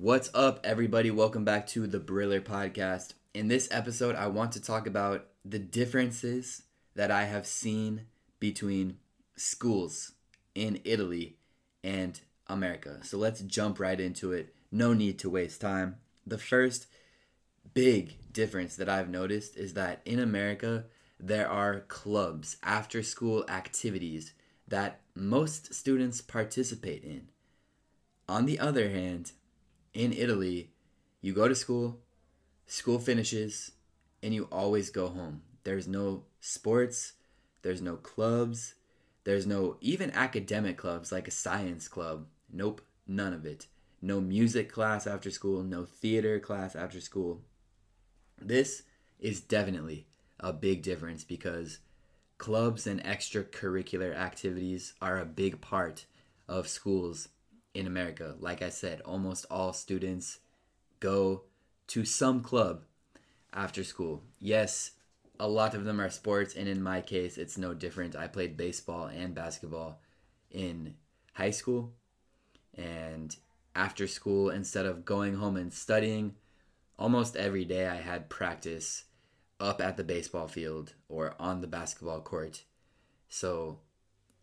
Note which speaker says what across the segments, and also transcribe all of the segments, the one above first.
Speaker 1: What's up, everybody? Welcome back to the Briller Podcast. In this episode, I want to talk about the differences that I have seen between schools in Italy and America. So let's jump right into it. No need to waste time. The first big difference that I've noticed is that in America, there are clubs, after school activities that most students participate in. On the other hand, in Italy, you go to school, school finishes, and you always go home. There's no sports, there's no clubs, there's no even academic clubs like a science club. Nope, none of it. No music class after school, no theater class after school. This is definitely a big difference because clubs and extracurricular activities are a big part of schools in America. Like I said, almost all students go to some club after school. Yes, a lot of them are sports, and in my case, it's no different. I played baseball and basketball in high school, and after school, instead of going home and studying, almost every day I had practice up at the baseball field or on the basketball court. So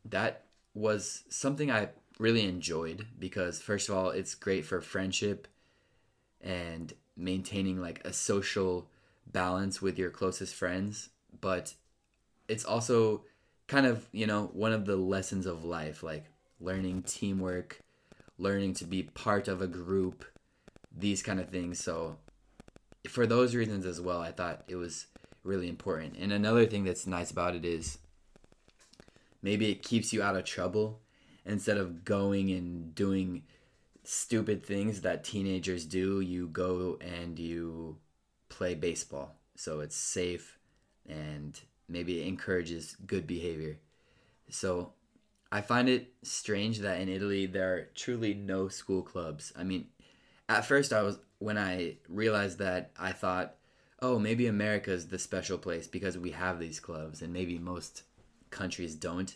Speaker 1: that was something I really enjoyed because first of all, it's great for friendship and maintaining like a social balance with your closest friends, but it's also kind of, you know, one of the lessons of life like learning teamwork, learning to be part of a group, these kind of things. So for those reasons as well, I thought it was really important. And another thing that's nice about it is maybe it keeps you out of trouble instead of going and doing stupid things that teenagers do. You go and you play baseball. So it's safe and maybe it encourages good behavior. So I find it strange that in Italy there are truly no school clubs. I mean, at first I was when I realized that I thought, oh, maybe America is the special place because we have these clubs, and maybe most countries don't.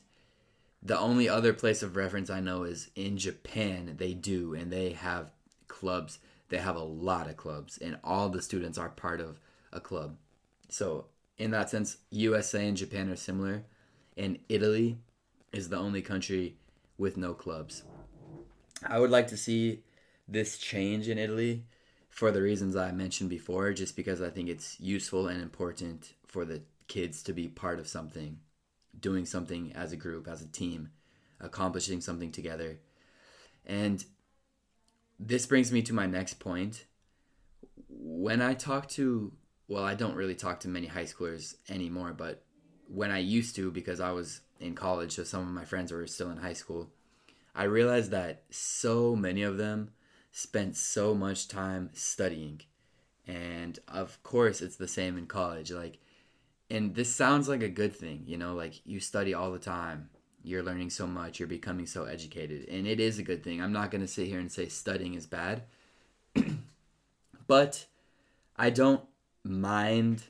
Speaker 1: The only other place of reference I know is in Japan. They do, and they have clubs. They have a lot of clubs, and all the students are part of a club. So, in that sense, USA and Japan are similar, and Italy is the only country with no clubs. I would like to see this change in Italy for the reasons I mentioned before, just because I think it's useful and important for the kids to be part of something, doing something as a group, as a team, accomplishing something together. And this brings me to my next point. When I talk to, well, I don't really talk to many high schoolers anymore, but when I used to, because I was in college, so some of my friends were still in high school, I realized that so many of them spent so much time studying. And of course, it's the same in college. Like, and this sounds like a good thing, you know, like you study all the time. You're learning so much, you're becoming so educated. And it is a good thing. I'm not going to sit here and say studying is bad. but I don't mind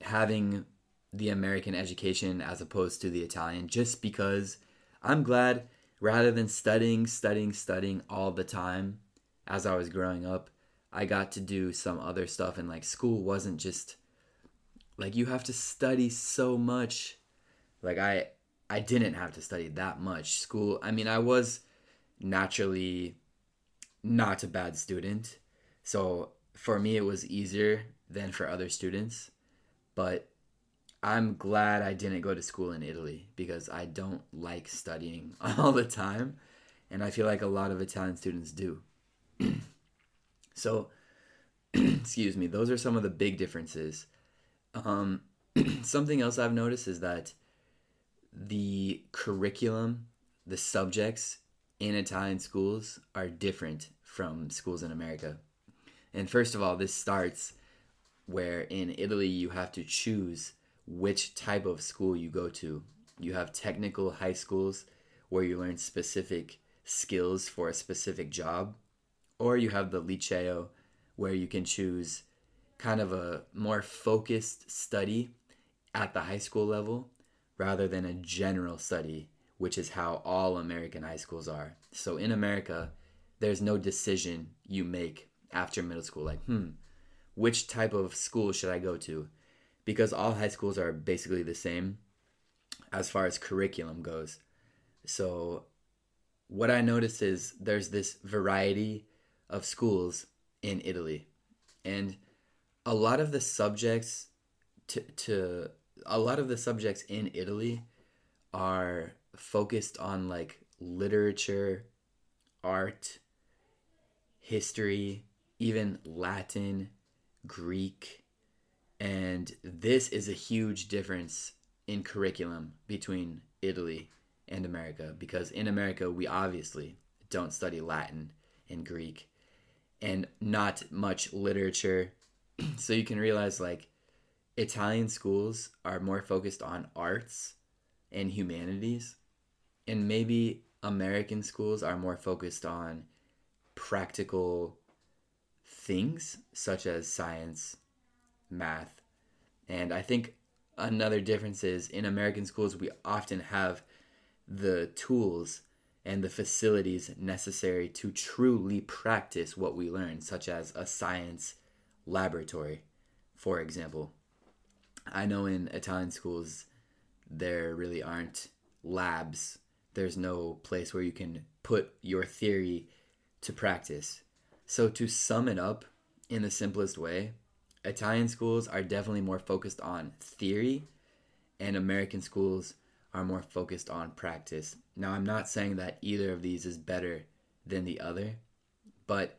Speaker 1: having the American education as opposed to the Italian just because I'm glad rather than studying, studying, studying all the time as I was growing up, I got to do some other stuff and like school wasn't just like you have to study so much. Like I I didn't have to study that much. School, I mean, I was naturally not a bad student. So for me it was easier than for other students, but I'm glad I didn't go to school in Italy because I don't like studying all the time. And I feel like a lot of Italian students do. so, excuse me, those are some of the big differences. Um, something else I've noticed is that the curriculum, the subjects in Italian schools are different from schools in America. And first of all, this starts where in Italy you have to choose which type of school you go to. You have technical high schools where you learn specific skills for a specific job, or you have the liceo where you can choose kind of a more focused study at the high school level rather than a general study, which is how all American high schools are. So in America, there's no decision you make after middle school like hmm which type of school should i go to? Because all high schools are basically the same as far as curriculum goes. So what i noticed is there's this variety of schools in italy. And a lot of the subjects to, to a lot of the subjects in italy are focused on like literature art history, even Latin, Greek. And this is a huge difference in curriculum between Italy and America because in America, we obviously don't study Latin and Greek and not much literature. so you can realize like Italian schools are more focused on arts and humanities, and maybe American schools are more focused on practical things such as science, math. And I think another difference is in American schools, we often have the tools and the facilities necessary to truly practice what we learn, such as a science laboratory, for example. I know in Italian schools, there really aren't labs. There's no place where you can put your theory to practice. So, to sum it up in the simplest way, Italian schools are definitely more focused on theory, and American schools are more focused on practice. Now, I'm not saying that either of these is better than the other, but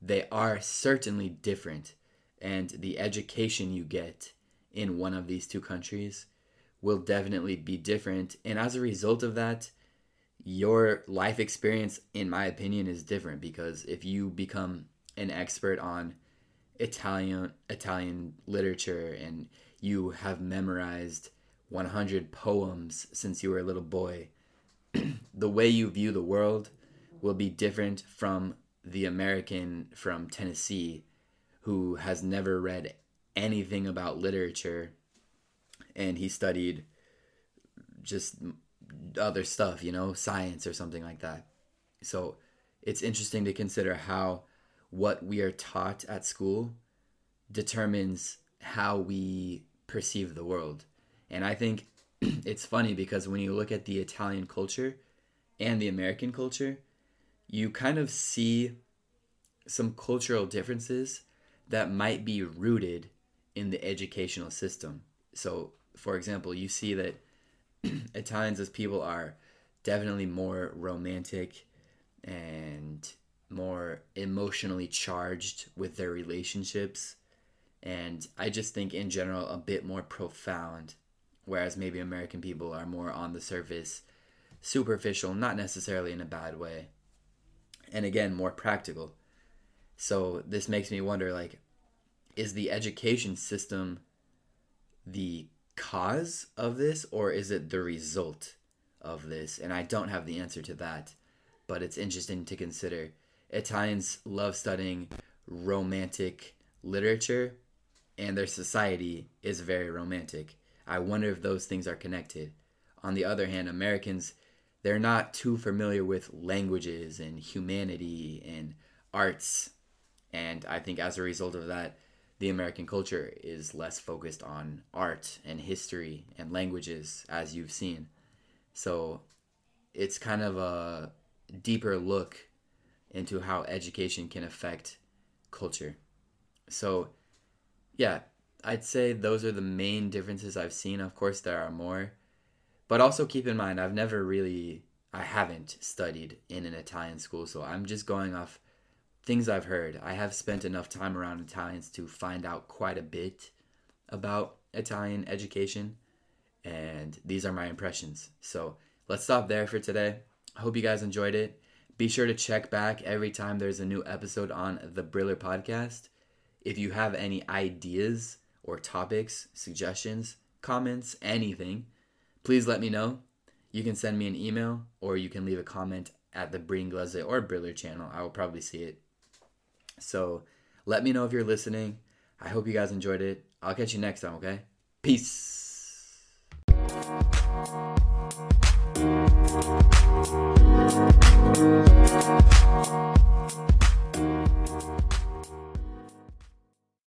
Speaker 1: they are certainly different, and the education you get in one of these two countries will definitely be different. And as a result of that, your life experience, in my opinion, is different because if you become an expert on Italian Italian literature and you have memorized 100 poems since you were a little boy, the way you view the world will be different from the American from Tennessee who has never read anything about literature and he studied just other stuff, you know, science or something like that. So it's interesting to consider how what we are taught at school determines how we perceive the world. And I think it's funny because when you look at the Italian culture and the American culture, you kind of see some cultural differences that might be rooted in the educational system. So, for example, you see that Italians as people are definitely more romantic and more emotionally charged with their relationships. And I just think, in general, a bit more profound. Whereas maybe American people are more on the surface, superficial, not necessarily in a bad way. And again, more practical. So this makes me wonder like, is the education system the cause of this or is it the result of this? And I don't have the answer to that, but it's interesting to consider. Italians love studying romantic literature, and their society is very romantic. I wonder if those things are connected. On the other hand, Americans, they're not too familiar with languages and humanity and arts. And I think as a result of that, the American culture is less focused on art and history and languages, as you've seen. So it's kind of a deeper look into how education can affect culture. So, yeah, I'd say those are the main differences I've seen. Of course, there are more. But also keep in mind, I've never really, I haven't studied in an Italian school, so I'm just going off things I've heard. I have spent enough time around Italians to find out quite a bit about Italian education, and these are my impressions. So let's stop there for today. I hope you guys enjoyed it. Be sure to check back every time there's a new episode on the Briller Podcast. If you have any ideas or topics, suggestions, comments, anything, please let me know. You can send me an email or you can leave a comment at the Bringlese or Briller channel. I will probably see it so let me know if you're listening. I hope you guys enjoyed it. I'll catch you next time, okay? Peace.